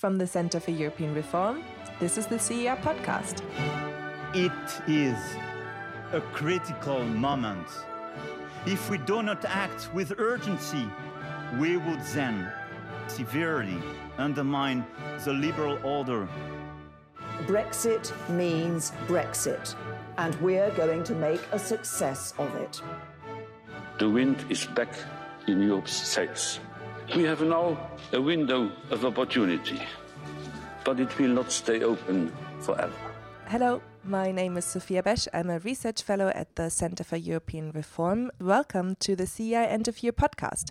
From the Center for European Reform, this is the CER podcast. It is a critical moment. If we do not act with urgency, we would then severely undermine the liberal order. Brexit means Brexit, and we're going to make a success of it. The wind is back in Europe's sails. We have now a window of opportunity, but it will not stay open forever. Hello, my name is Sophia Besch. I'm a research fellow at the Center for European Reform. Welcome to the CER End of Year podcast.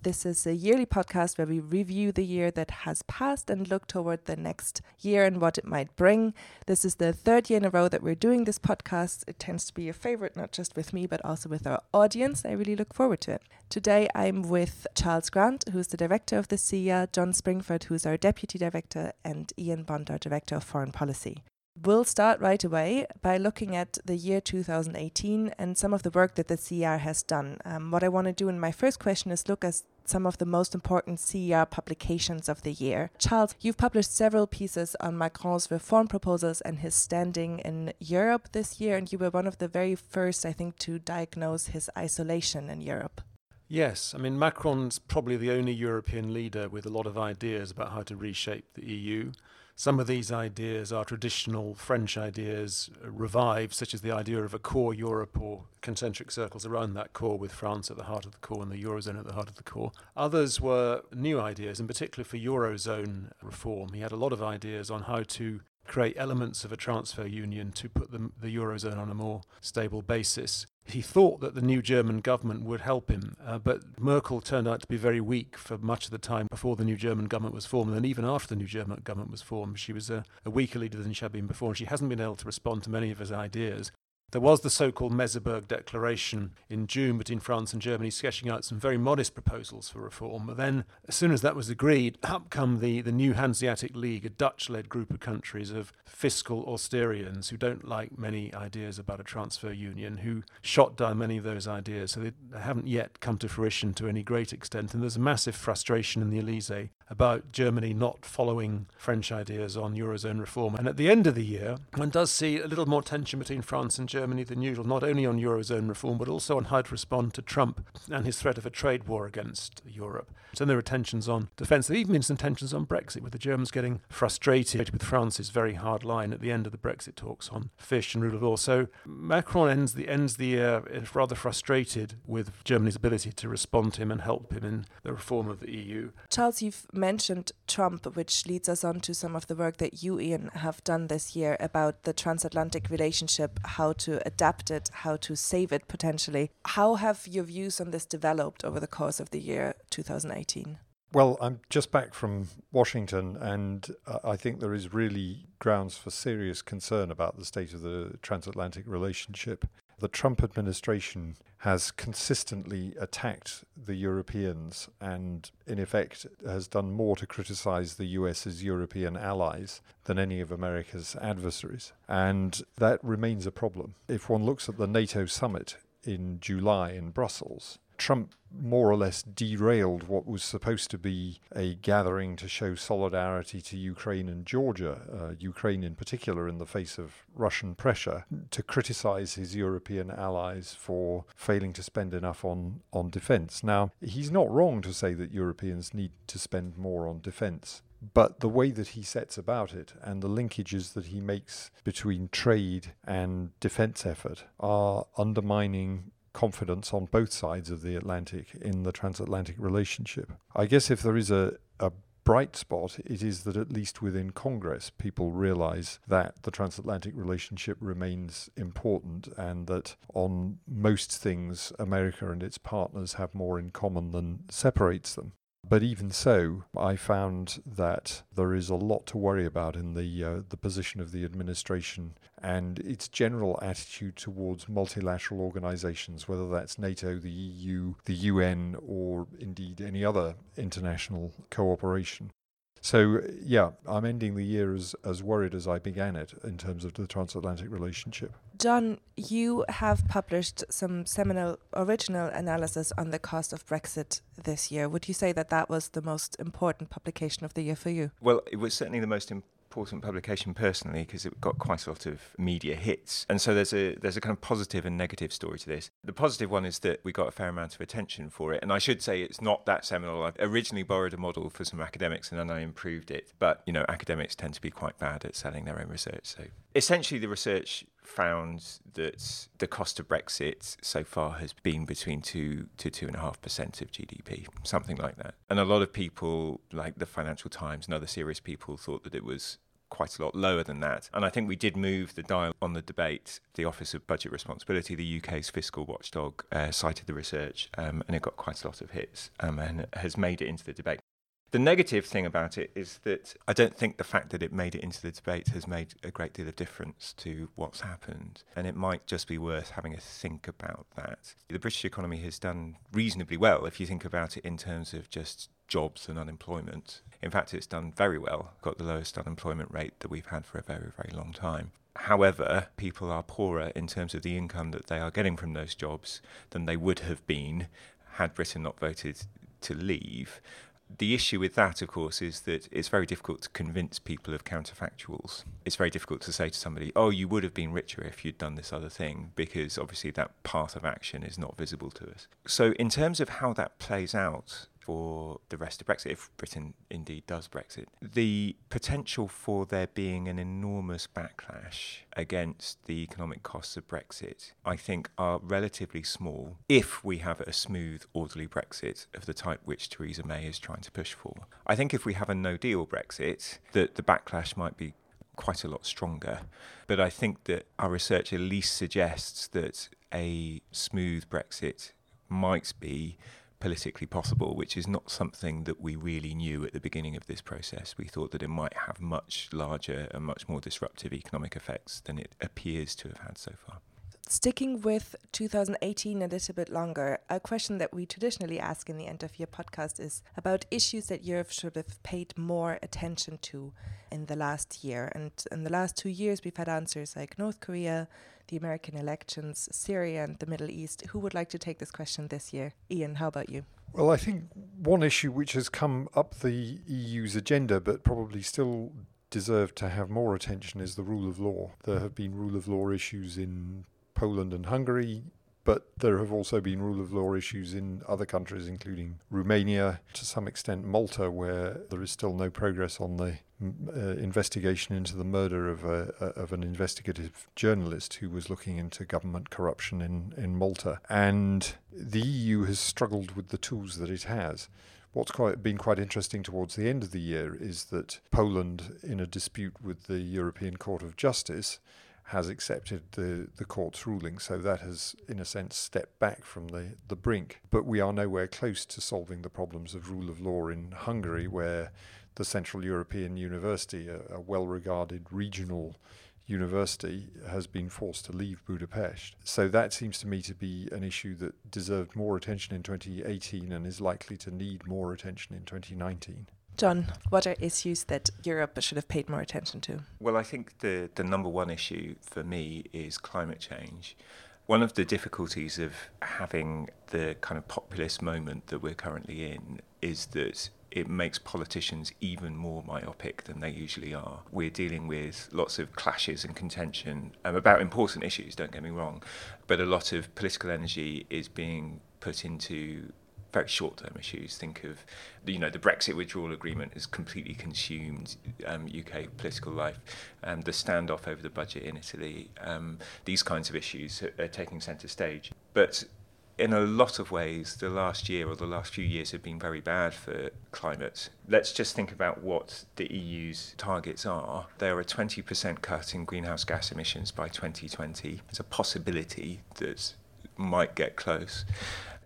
This is a yearly podcast where we review the year that has passed and look toward the next year and what it might bring. This is the third year in a row that we're doing this podcast. It tends to be a favorite, not just with me, but also with our audience. I really look forward to it. Today, I'm with Charles Grant, who's the director of the CER, John Springford, who's our deputy director, and Ian Bond, our director of foreign policy. We'll start right away by looking at the year 2018 and some of the work that the CER has done. Um, what I want to do in my first question is look at some of the most important CER publications of the year. Charles, you've published several pieces on Macron's reform proposals and his standing in Europe this year, and you were one of the very first, I think, to diagnose his isolation in Europe. Yes, I mean, Macron's probably the only European leader with a lot of ideas about how to reshape the EU. Some of these ideas are traditional French ideas uh, revived, such as the idea of a core Europe or concentric circles around that core, with France at the heart of the core and the Eurozone at the heart of the core. Others were new ideas, in particular for Eurozone reform. He had a lot of ideas on how to create elements of a transfer union to put the, the Eurozone on a more stable basis. He thought that the new German government would help him, uh, but Merkel turned out to be very weak for much of the time before the new German government was formed. And even after the new German government was formed, she was a, a weaker leader than she had been before, and she hasn't been able to respond to many of his ideas. There was the so called Meseberg Declaration in June between France and Germany, sketching out some very modest proposals for reform. But then, as soon as that was agreed, up come the, the new Hanseatic League, a Dutch led group of countries of fiscal austerians who don't like many ideas about a transfer union, who shot down many of those ideas. So they haven't yet come to fruition to any great extent. And there's a massive frustration in the Elysee about Germany not following French ideas on Eurozone reform. And at the end of the year, one does see a little more tension between France and Germany Germany than usual, not only on Eurozone reform, but also on how to respond to Trump and his threat of a trade war against Europe. So there are tensions on defence. There even been some tensions on Brexit, with the Germans getting frustrated with France's very hard line at the end of the Brexit talks on fish and rule of law. So Macron ends the, ends the year uh, rather frustrated with Germany's ability to respond to him and help him in the reform of the EU. Charles, you've mentioned Trump, which leads us on to some of the work that you, Ian, have done this year about the transatlantic relationship, how to to adapt it, how to save it potentially. How have your views on this developed over the course of the year 2018? Well, I'm just back from Washington, and uh, I think there is really grounds for serious concern about the state of the transatlantic relationship. The Trump administration has consistently attacked the Europeans and, in effect, has done more to criticize the US's European allies than any of America's adversaries. And that remains a problem. If one looks at the NATO summit in July in Brussels, Trump more or less derailed what was supposed to be a gathering to show solidarity to Ukraine and Georgia, uh, Ukraine in particular, in the face of Russian pressure, to criticize his European allies for failing to spend enough on, on defense. Now, he's not wrong to say that Europeans need to spend more on defense. But the way that he sets about it and the linkages that he makes between trade and defense effort are undermining confidence on both sides of the Atlantic in the transatlantic relationship. I guess if there is a, a bright spot, it is that at least within Congress, people realize that the transatlantic relationship remains important and that on most things, America and its partners have more in common than separates them. But even so, I found that there is a lot to worry about in the uh, the position of the administration and its general attitude towards multilateral organizations, whether that's NATO, the EU, the UN, or indeed any other international cooperation. So, yeah, I'm ending the year as, as worried as I began it in terms of the transatlantic relationship. John, you have published some seminal original analysis on the cost of Brexit this year. Would you say that that was the most important publication of the year for you? Well, it was certainly the most important important publication personally because it got quite a lot of media hits. And so there's a there's a kind of positive and negative story to this. The positive one is that we got a fair amount of attention for it. And I should say it's not that seminal. I originally borrowed a model for some academics and then I improved it. But, you know, academics tend to be quite bad at selling their own research. So essentially the research found that the cost of Brexit so far has been between two to two and a half percent of GDP, something like that. And a lot of people, like the Financial Times and other serious people, thought that it was quite a lot lower than that. And I think we did move the dial on the debate. The Office of Budget Responsibility, the UK's fiscal watchdog, uh, cited the research um, and it got quite a lot of hits um, and has made it into the debate. The negative thing about it is that I don't think the fact that it made it into the debate has made a great deal of difference to what's happened. And it might just be worth having a think about that. The British economy has done reasonably well if you think about it in terms of just jobs and unemployment. In fact, it's done very well, got the lowest unemployment rate that we've had for a very, very long time. However, people are poorer in terms of the income that they are getting from those jobs than they would have been had Britain not voted to leave the issue with that, of course, is that it's very difficult to convince people of counterfactuals. It's very difficult to say to somebody, oh, you would have been richer if you'd done this other thing, because obviously that path of action is not visible to us. So, in terms of how that plays out, for the rest of Brexit, if Britain indeed does Brexit, the potential for there being an enormous backlash against the economic costs of Brexit, I think, are relatively small if we have a smooth, orderly Brexit of the type which Theresa May is trying to push for. I think if we have a no deal Brexit, that the backlash might be quite a lot stronger. But I think that our research at least suggests that a smooth Brexit might be politically possible, which is not something that we really knew at the beginning of this process. We thought that it might have much larger and much more disruptive economic effects than it appears to have had so far. Sticking with 2018 a little bit longer, a question that we traditionally ask in the end of year podcast is about issues that Europe should have paid more attention to in the last year. And in the last two years, we've had answers like North Korea, the American elections, Syria, and the Middle East. Who would like to take this question this year? Ian, how about you? Well, I think one issue which has come up the EU's agenda, but probably still deserved to have more attention, is the rule of law. There have been rule of law issues in Poland and Hungary, but there have also been rule of law issues in other countries, including Romania, to some extent Malta, where there is still no progress on the uh, investigation into the murder of a, of an investigative journalist who was looking into government corruption in, in Malta. And the EU has struggled with the tools that it has. What's quite, been quite interesting towards the end of the year is that Poland, in a dispute with the European Court of Justice, has accepted the, the court's ruling. So that has, in a sense, stepped back from the, the brink. But we are nowhere close to solving the problems of rule of law in Hungary, where the Central European University, a, a well regarded regional university, has been forced to leave Budapest. So that seems to me to be an issue that deserved more attention in 2018 and is likely to need more attention in 2019. John, what are issues that Europe should have paid more attention to? Well, I think the, the number one issue for me is climate change. One of the difficulties of having the kind of populist moment that we're currently in is that it makes politicians even more myopic than they usually are. We're dealing with lots of clashes and contention um, about important issues, don't get me wrong, but a lot of political energy is being put into very short-term issues. Think of, you know, the Brexit withdrawal agreement has completely consumed um, UK political life. Um, the standoff over the budget in Italy, um, these kinds of issues are, are taking centre stage. But in a lot of ways, the last year or the last few years have been very bad for climate. Let's just think about what the EU's targets are. There are a 20% cut in greenhouse gas emissions by 2020. It's a possibility that might get close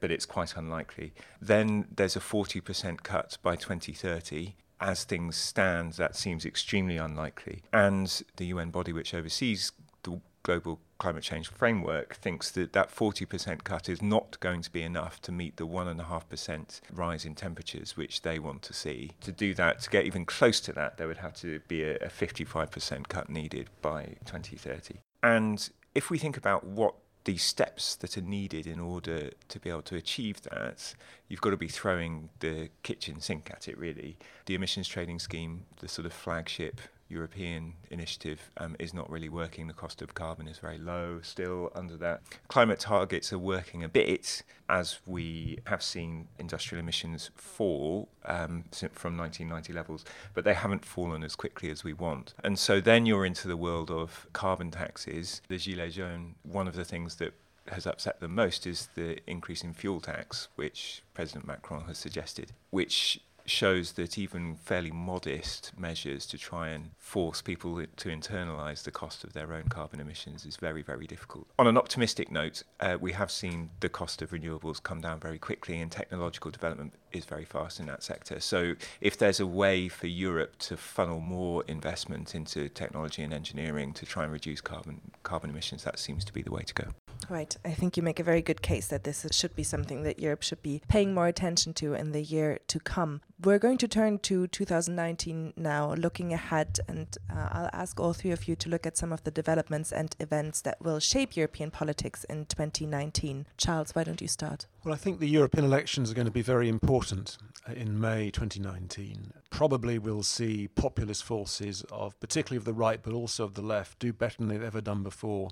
but it's quite unlikely. Then there's a 40% cut by 2030. As things stand, that seems extremely unlikely. And the UN body which oversees the global climate change framework thinks that that 40% cut is not going to be enough to meet the 1.5% rise in temperatures which they want to see. To do that, to get even close to that, there would have to be a, a 55% cut needed by 2030. And if we think about what these steps that are needed in order to be able to achieve that, you've got to be throwing the kitchen sink at it, really. The emissions trading scheme, the sort of flagship European initiative um, is not really working. The cost of carbon is very low still under that. Climate targets are working a bit as we have seen industrial emissions fall um, from 1990 levels, but they haven't fallen as quickly as we want. And so then you're into the world of carbon taxes. The Gilets jaunes, one of the things that has upset them most is the increase in fuel tax, which President Macron has suggested, which shows that even fairly modest measures to try and force people to internalize the cost of their own carbon emissions is very, very difficult. On an optimistic note, uh, we have seen the cost of renewables come down very quickly, and technological development is very fast in that sector. So, if there's a way for Europe to funnel more investment into technology and engineering to try and reduce carbon carbon emissions, that seems to be the way to go. Right. I think you make a very good case that this should be something that Europe should be paying more attention to in the year to come. We're going to turn to 2019 now, looking ahead, and uh, I'll ask all three of you to look at some of the developments and events that will shape European politics in 2019. Charles, why don't you start? Well, I think the European elections are going to be very important uh, in May 2019. Probably we'll see populist forces of, particularly of the right, but also of the left, do better than they've ever done before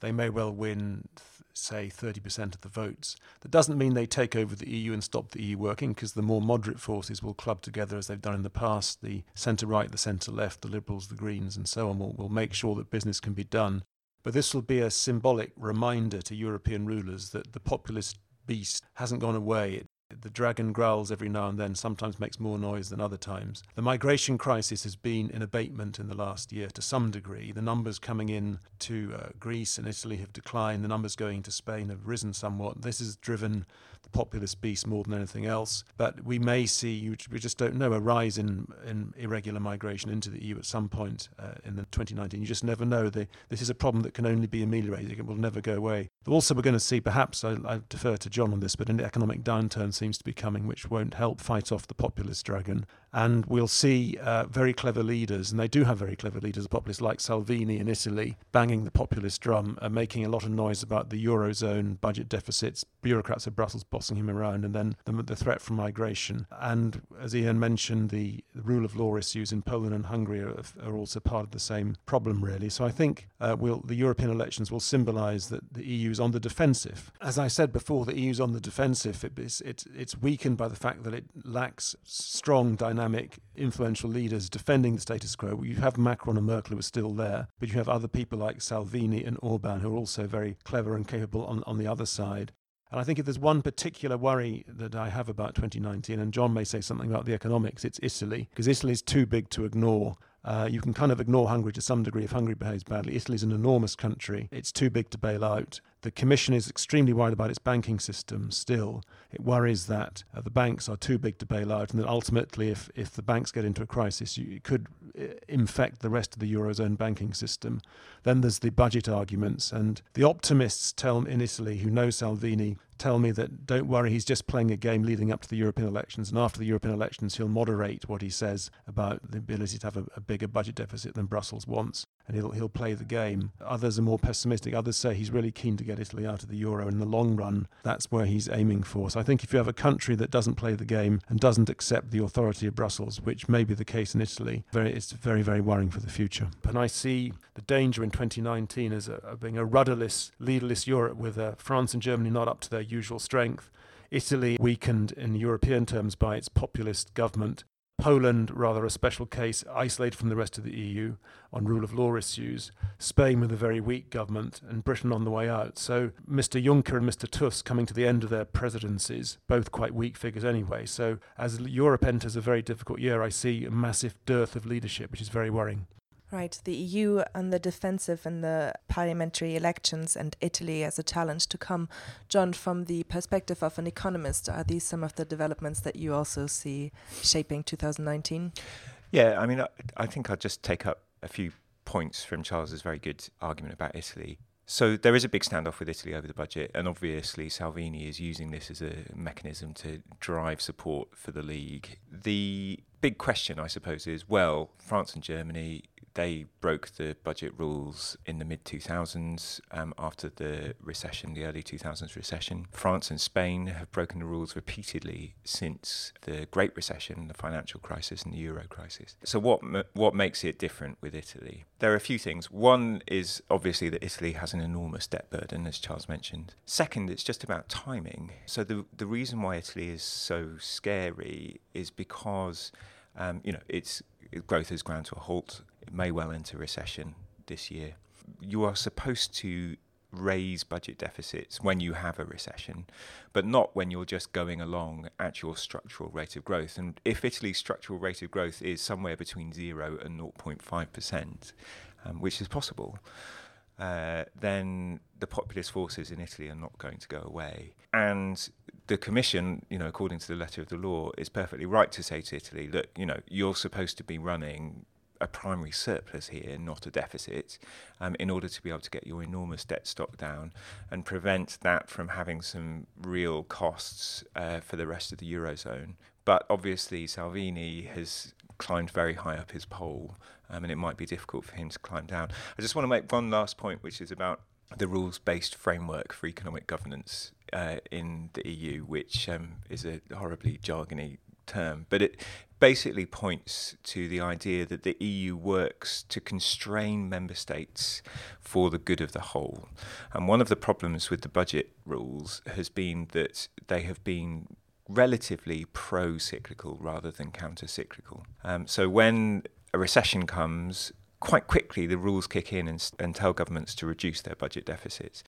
they may well win, say, 30% of the votes. That doesn't mean they take over the EU and stop the EU working, because the more moderate forces will club together as they've done in the past. The centre right, the centre left, the Liberals, the Greens, and so on will, will make sure that business can be done. But this will be a symbolic reminder to European rulers that the populist beast hasn't gone away. The dragon growls every now and then, sometimes makes more noise than other times. The migration crisis has been in abatement in the last year to some degree. The numbers coming in to uh, Greece and Italy have declined. The numbers going to Spain have risen somewhat. This has driven the populist beast more than anything else. But we may see, we just don't know, a rise in, in irregular migration into the EU at some point uh, in the 2019. You just never know. The, this is a problem that can only be ameliorated. It will never go away. Also, we're going to see, perhaps, I, I defer to John on this, but an economic downturn seems to be coming, which won't help fight off the populist dragon. And we'll see uh, very clever leaders, and they do have very clever leaders, populists like Salvini in Italy, banging the populist drum, uh, making a lot of noise about the Eurozone budget deficits, bureaucrats at Brussels bossing him around, and then the, the threat from migration. And as Ian mentioned, the, rule of law issues in Poland and Hungary are, are also part of the same problem, really. So I think uh, we'll, the European elections will symbolize that the EU's on the defensive. As I said before, the EU's on the defensive. It, it's, it, it's weakened by the fact that it lacks strong dynamic influential leaders defending the status quo. You have Macron and Merkel who are still there, but you have other people like Salvini and Orban who are also very clever and capable on, on the other side. And I think if there's one particular worry that I have about 2019, and John may say something about the economics, it's Italy, because Italy is too big to ignore. Uh, you can kind of ignore Hungary to some degree if Hungary behaves badly. Italy is an enormous country. It's too big to bail out. The Commission is extremely worried about its banking system still. It worries that uh, the banks are too big to bail out, and that ultimately, if, if the banks get into a crisis, you, it could infect the rest of the Eurozone banking system. Then there's the budget arguments, and the optimists tell in Italy, who know Salvini, tell me that don't worry, he's just playing a game leading up to the European elections. And after the European elections, he'll moderate what he says about the ability to have a, a bigger budget deficit than Brussels wants and he'll he'll play the game. Others are more pessimistic. Others say he's really keen to get Italy out of the euro. In the long run, that's where he's aiming for. So I think if you have a country that doesn't play the game and doesn't accept the authority of Brussels, which may be the case in Italy, very, it's very very worrying for the future. And I see the danger in 2019 as a, being a rudderless, leaderless Europe with uh, France and Germany not up to their usual strength. Italy weakened in European terms by its populist government Poland, rather a special case, isolated from the rest of the EU on rule of law issues, Spain with a very weak government, and Britain on the way out. So Mr. Juncker and Mr. Tusk coming to the end of their presidencies, both quite weak figures anyway. So as Europe enters a very difficult year, I see a massive dearth of leadership, which is very worrying. Right, the EU on the defensive in the parliamentary elections and Italy as a challenge to come. John, from the perspective of an economist, are these some of the developments that you also see shaping 2019? Yeah, I mean, I, I think I'll just take up a few points from Charles's very good argument about Italy. So there is a big standoff with Italy over the budget, and obviously Salvini is using this as a mechanism to drive support for the League. The big question, I suppose, is well, France and Germany they broke the budget rules in the mid 2000s um, after the recession, the early 2000s recession. France and Spain have broken the rules repeatedly since the Great Recession, the financial crisis, and the Euro crisis. So, what, what makes it different with Italy? There are a few things. One is obviously that Italy has an enormous debt burden, as Charles mentioned. Second, it's just about timing. So, the, the reason why Italy is so scary is because. Um, you know, its growth has ground to a halt may well enter recession this year. You are supposed to raise budget deficits when you have a recession, but not when you're just going along at your structural rate of growth. And if Italy's structural rate of growth is somewhere between 0 and 0.5%, um, which is possible, uh, then the populist forces in Italy are not going to go away. And the Commission, you know, according to the letter of the law, is perfectly right to say to Italy, look, you know, you're supposed to be running a primary surplus here, not a deficit, um, in order to be able to get your enormous debt stock down and prevent that from having some real costs uh, for the rest of the Eurozone. But obviously, Salvini has climbed very high up his pole, um, and it might be difficult for him to climb down. I just want to make one last point, which is about the rules based framework for economic governance uh, in the EU, which um, is a horribly jargony term, but it basically points to the idea that the EU works to constrain member states for the good of the whole. And one of the problems with the budget rules has been that they have been relatively pro cyclical rather than counter cyclical. Um, so when a recession comes, quite quickly the rules kick in and, and tell governments to reduce their budget deficits.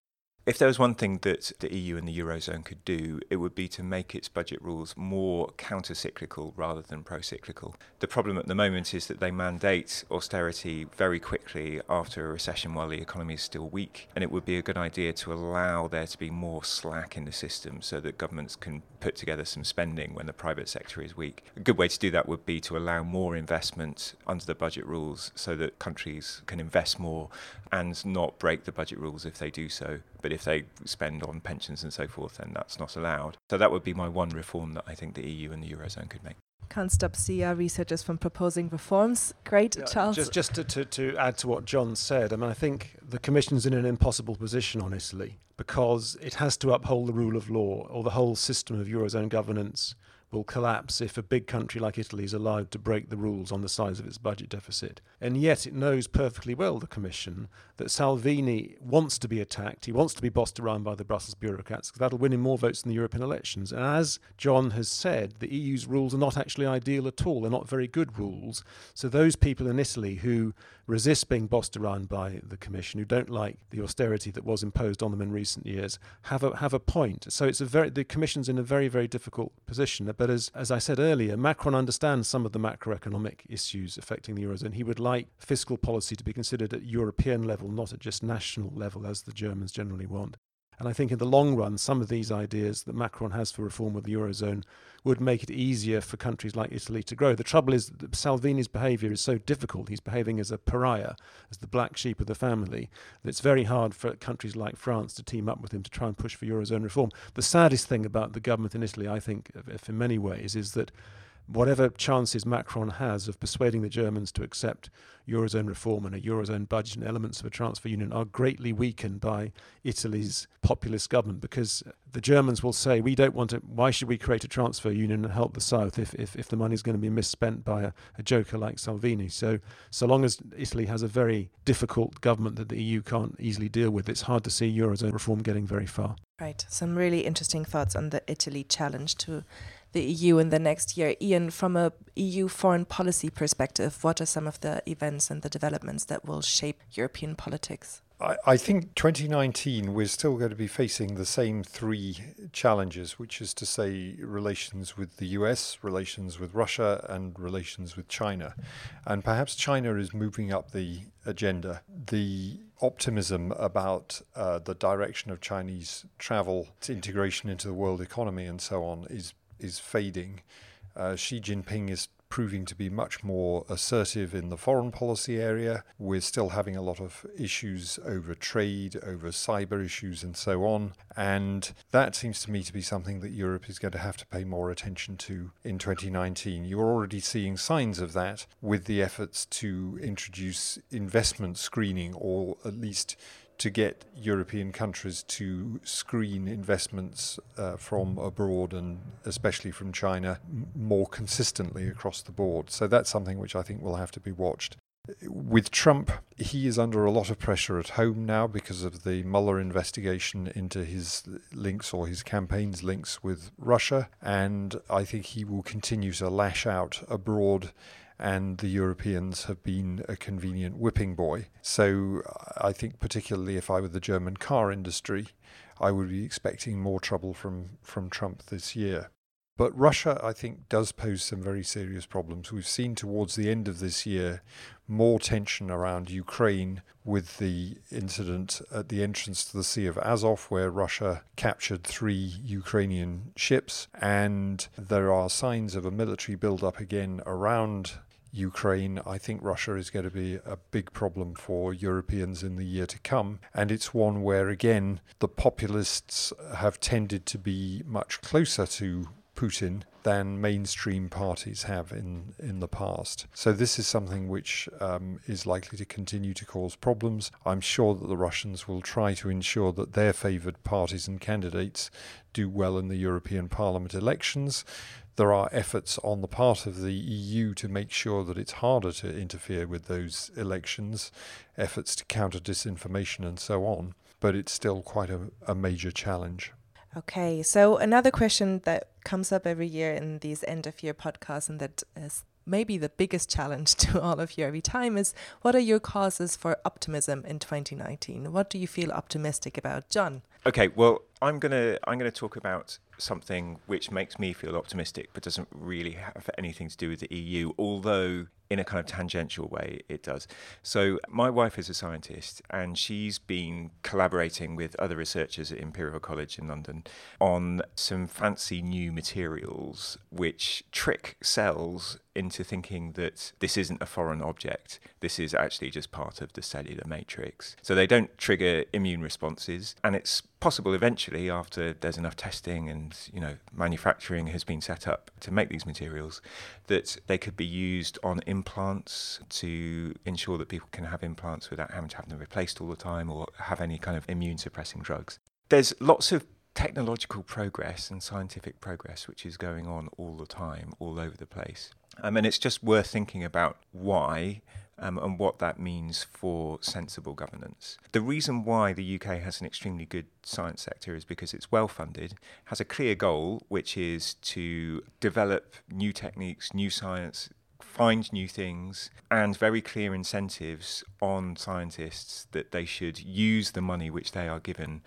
If there was one thing that the EU and the Eurozone could do, it would be to make its budget rules more counter cyclical rather than pro cyclical. The problem at the moment is that they mandate austerity very quickly after a recession while the economy is still weak, and it would be a good idea to allow there to be more slack in the system so that governments can put together some spending when the private sector is weak. A good way to do that would be to allow more investment under the budget rules so that countries can invest more and not break the budget rules if they do so. But if they spend on pensions and so forth, then that's not allowed. So that would be my one reform that I think the EU and the Eurozone could make can't stop CER researchers from proposing reforms. Great, yeah, Charles. Just, just to, to, to, add to what John said, I mean, I think the Commission's in an impossible position on Italy because it has to uphold the rule of law or the whole system of Eurozone governance will collapse if a big country like Italy is allowed to break the rules on the size of its budget deficit. And yet it knows perfectly well, the Commission, that Salvini wants to be attacked. He wants to be bossed around by the Brussels bureaucrats because that'll win him more votes in the European elections. And as John has said, the EU's rules are not actually ideal at all. They're not very good rules. So those people in Italy who resist being bossed around by the Commission, who don't like the austerity that was imposed on them in recent years, have a have a point. So it's a very the Commission's in a very very difficult position. But as as I said earlier, Macron understands some of the macroeconomic issues affecting the eurozone. He would like fiscal policy to be considered at European level, not at just national level, as the Germans generally want. And I think in the long run, some of these ideas that Macron has for reform of the Eurozone would make it easier for countries like Italy to grow. The trouble is that Salvini's behaviour is so difficult. He's behaving as a pariah, as the black sheep of the family, that it's very hard for countries like France to team up with him to try and push for Eurozone reform. The saddest thing about the government in Italy, I think, if in many ways, is that whatever chances Macron has of persuading the Germans to accept Eurozone reform and a Eurozone budget and elements of a transfer union are greatly weakened by Italy's populist government because the Germans will say, we don't want to, why should we create a transfer union and help the South if, if, if the money is going to be misspent by a, a joker like Salvini? So, so long as Italy has a very difficult government that the EU can't easily deal with, it's hard to see Eurozone reform getting very far. Right. Some really interesting thoughts on the Italy challenge to the EU in the next year. Ian, from a EU foreign policy perspective, what are some of the events and the developments that will shape European politics? I, think 2019 we're still going to be facing the same three challenges, which is to say relations with the US, relations with Russia, and relations with China. And perhaps China is moving up the agenda. The optimism about uh, the direction of Chinese travel, its integration into the world economy, and so on is is fading. Uh, Xi Jinping is proving to be much more assertive in the foreign policy area. We're still having a lot of issues over trade, over cyber issues, and so on. And that seems to me to be something that Europe is going to have to pay more attention to in 2019. You're already seeing signs of that with the efforts to introduce investment screening or at least to get European countries to screen investments uh, from abroad and especially from China more consistently across the board. So that's something which I think will have to be watched. With Trump, he is under a lot of pressure at home now because of the Mueller investigation into his links or his campaign's links with Russia. And I think he will continue to lash out abroad and the Europeans have been a convenient whipping boy. So uh, I think, particularly if I were the German car industry, I would be expecting more trouble from, from Trump this year. But Russia, I think, does pose some very serious problems. We've seen towards the end of this year more tension around Ukraine with the incident at the entrance to the Sea of Azov, where Russia captured three Ukrainian ships. And there are signs of a military build-up again around Ukraine, I think Russia is going to be a big problem for Europeans in the year to come. And it's one where, again, the populists have tended to be much closer to Putin than mainstream parties have in, in the past. So, this is something which um, is likely to continue to cause problems. I'm sure that the Russians will try to ensure that their favoured parties and candidates do well in the European Parliament elections there are efforts on the part of the EU to make sure that it's harder to interfere with those elections, efforts to counter disinformation and so on, but it's still quite a, a major challenge. Okay, so another question that comes up every year in these end of year podcasts, and that is maybe the biggest challenge to all of you every time is what are your causes for optimism in 2019? What do you feel optimistic about, John? Okay, well, I'm gonna I'm gonna talk about something which makes me feel optimistic, but doesn't really have anything to do with the EU. Although in a kind of tangential way, it does. So, my wife is a scientist, and she's been collaborating with other researchers at Imperial College in London on some fancy new materials which trick cells into thinking that this isn't a foreign object. This is actually just part of the cellular matrix. So, they don't trigger immune responses, and it's possible eventually after there's enough testing and you know manufacturing has been set up to make these materials that they could be used on implants to ensure that people can have implants without having to have them replaced all the time or have any kind of immune suppressing drugs there's lots of technological progress and scientific progress which is going on all the time all over the place um, and it's just worth thinking about why um, and what that means for sensible governance. The reason why the UK has an extremely good science sector is because it's well funded, has a clear goal, which is to develop new techniques, new science, find new things, and very clear incentives on scientists that they should use the money which they are given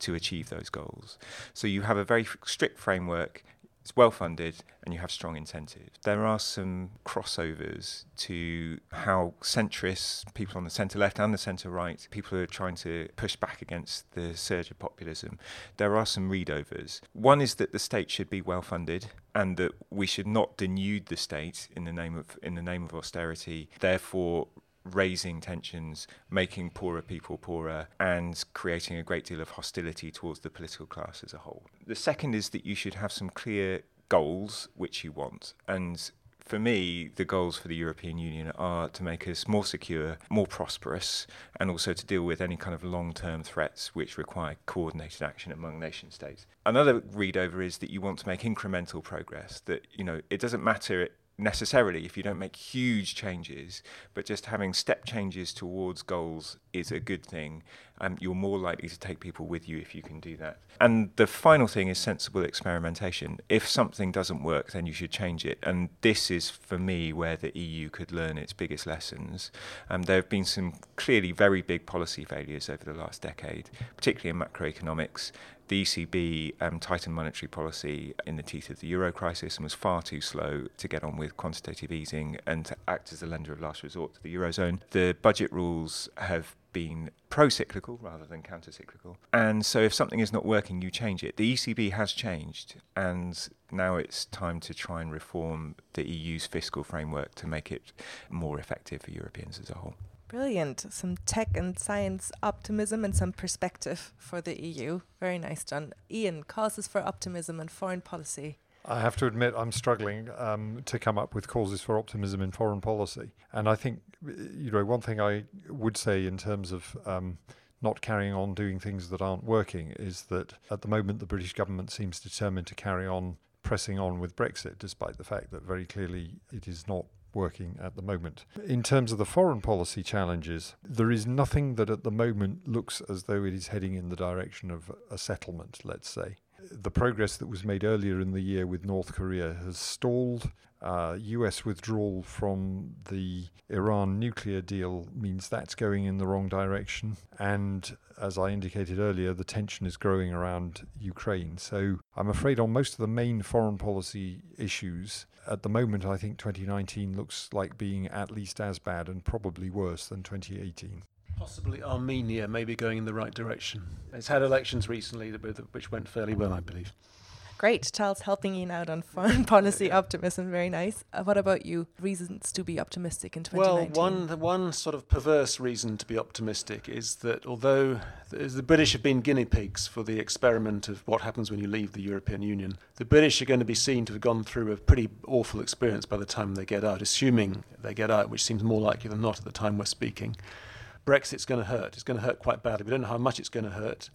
to achieve those goals. So you have a very strict framework it's well funded and you have strong incentives. There are some crossovers to how centrists, people on the centre left and the centre right, people who are trying to push back against the surge of populism, there are some readovers. One is that the state should be well funded and that we should not denude the state in the name of in the name of austerity, therefore raising tensions, making poorer people poorer, and creating a great deal of hostility towards the political class as a whole. The second is that you should have some clear goals which you want. And for me, the goals for the European Union are to make us more secure, more prosperous, and also to deal with any kind of long term threats which require coordinated action among nation states. Another read over is that you want to make incremental progress, that, you know, it doesn't matter necessarily if you don't make huge changes, but just having step changes towards goals is a good thing. Um, you're more likely to take people with you if you can do that. And the final thing is sensible experimentation. If something doesn't work, then you should change it. And this is, for me, where the EU could learn its biggest lessons. Um, there have been some clearly very big policy failures over the last decade, particularly in macroeconomics the ECB um, tightened monetary policy in the teeth of the euro crisis and was far too slow to get on with quantitative easing and to act as a lender of last resort to the eurozone. The budget rules have been pro cyclical rather than counter cyclical. And so if something is not working, you change it. The ECB has changed, and now it's time to try and reform the EU's fiscal framework to make it more effective for Europeans as a whole. Brilliant. Some tech and science optimism and some perspective for the EU. Very nice, John. Ian, causes for optimism and foreign policy. I have to admit, I'm struggling um, to come up with causes for optimism in foreign policy. And I think, you know, one thing I would say in terms of um, not carrying on doing things that aren't working is that at the moment the British government seems determined to carry on pressing on with Brexit, despite the fact that very clearly it is not working at the moment. In terms of the foreign policy challenges, there is nothing that at the moment looks as though it is heading in the direction of a settlement, let's say the progress that was made earlier in the year with North Korea has stalled. Uh, US withdrawal from the Iran nuclear deal means that's going in the wrong direction. And as I indicated earlier, the tension is growing around Ukraine. So I'm afraid on most of the main foreign policy issues, at the moment, I think 2019 looks like being at least as bad and probably worse than 2018. Possibly Armenia may be going in the right direction. It's had elections recently which went fairly well, I believe. Great, Charles helping Ian out on foreign policy optimism. Very nice. Uh, what about you? Reasons to be optimistic in 2019? Well, one one sort of perverse reason to be optimistic is that although the British have been guinea pigs for the experiment of what happens when you leave the European Union, the British are going to be seen to have gone through a pretty awful experience by the time they get out, assuming they get out, which seems more likely than not at the time we're speaking. Brexit's going to hurt. It's going to hurt quite badly. We don't know how much it's going to hurt.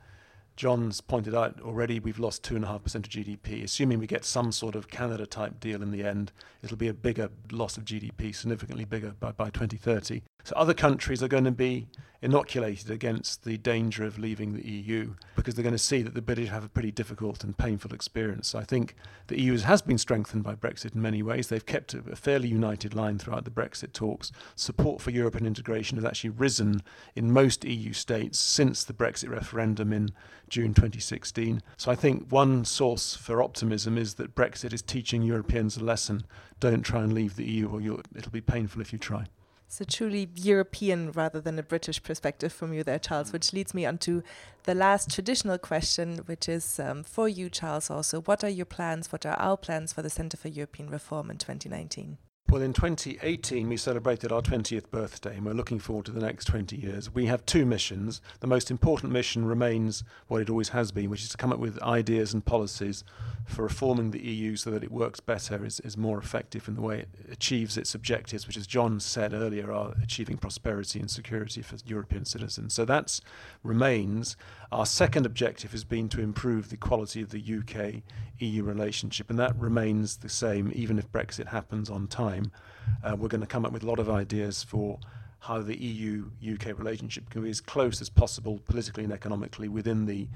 John's pointed out already we've lost 2.5% of GDP. Assuming we get some sort of Canada type deal in the end, it'll be a bigger loss of GDP, significantly bigger by, by 2030. So other countries are going to be inoculated against the danger of leaving the EU because they're going to see that the British have a pretty difficult and painful experience. So I think the EU has been strengthened by Brexit in many ways. They've kept a fairly united line throughout the Brexit talks. Support for European integration has actually risen in most EU states since the Brexit referendum in June 2016. So I think one source for optimism is that Brexit is teaching Europeans a lesson. Don't try and leave the EU or it'll be painful if you try. A truly European rather than a British perspective from you there, Charles, which leads me on to the last traditional question, which is um, for you, Charles, also. What are your plans? What are our plans for the Centre for European Reform in 2019? Well, in 2018, we celebrated our 20th birthday, and we're looking forward to the next 20 years. We have two missions. The most important mission remains what it always has been, which is to come up with ideas and policies for reforming the EU so that it works better, is, is more effective in the way it achieves its objectives, which, as John said earlier, are achieving prosperity and security for European citizens. So that remains. Our second objective has been to improve the quality of the UK EU relationship, and that remains the same even if Brexit happens on time. Uh, we're going to come up with a lot of ideas for how the EU UK relationship can be as close as possible politically and economically within the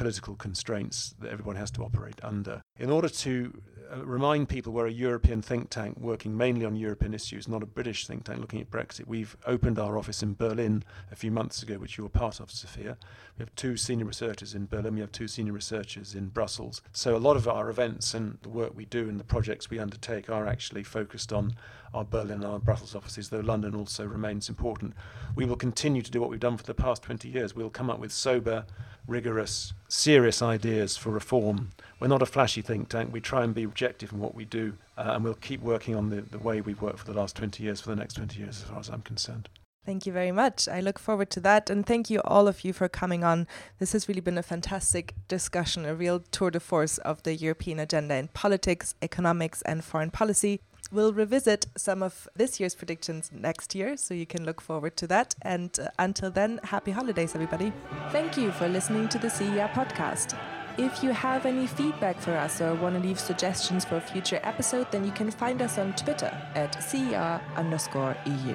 political constraints that everyone has to operate under. In order to uh, remind people we're a European think tank working mainly on European issues, not a British think tank looking at Brexit. We've opened our office in Berlin a few months ago, which you were part of, Sophia. We have two senior researchers in Berlin, we have two senior researchers in Brussels. So a lot of our events and the work we do and the projects we undertake are actually focused on our Berlin and our Brussels offices, though London also remains important. We will continue to do what we've done for the past 20 years. We'll come up with sober, rigorous, serious ideas for reform. We're not a flashy think tank. We try and be objective in what we do, uh, and we'll keep working on the, the way we've worked for the last 20 years for the next 20 years, as far as I'm concerned. Thank you very much. I look forward to that. And thank you, all of you, for coming on. This has really been a fantastic discussion, a real tour de force of the European agenda in politics, economics, and foreign policy. We'll revisit some of this year's predictions next year, so you can look forward to that. And uh, until then, happy holidays, everybody. Thank you for listening to the CER podcast. If you have any feedback for us or want to leave suggestions for a future episode, then you can find us on Twitter at CER underscore EU.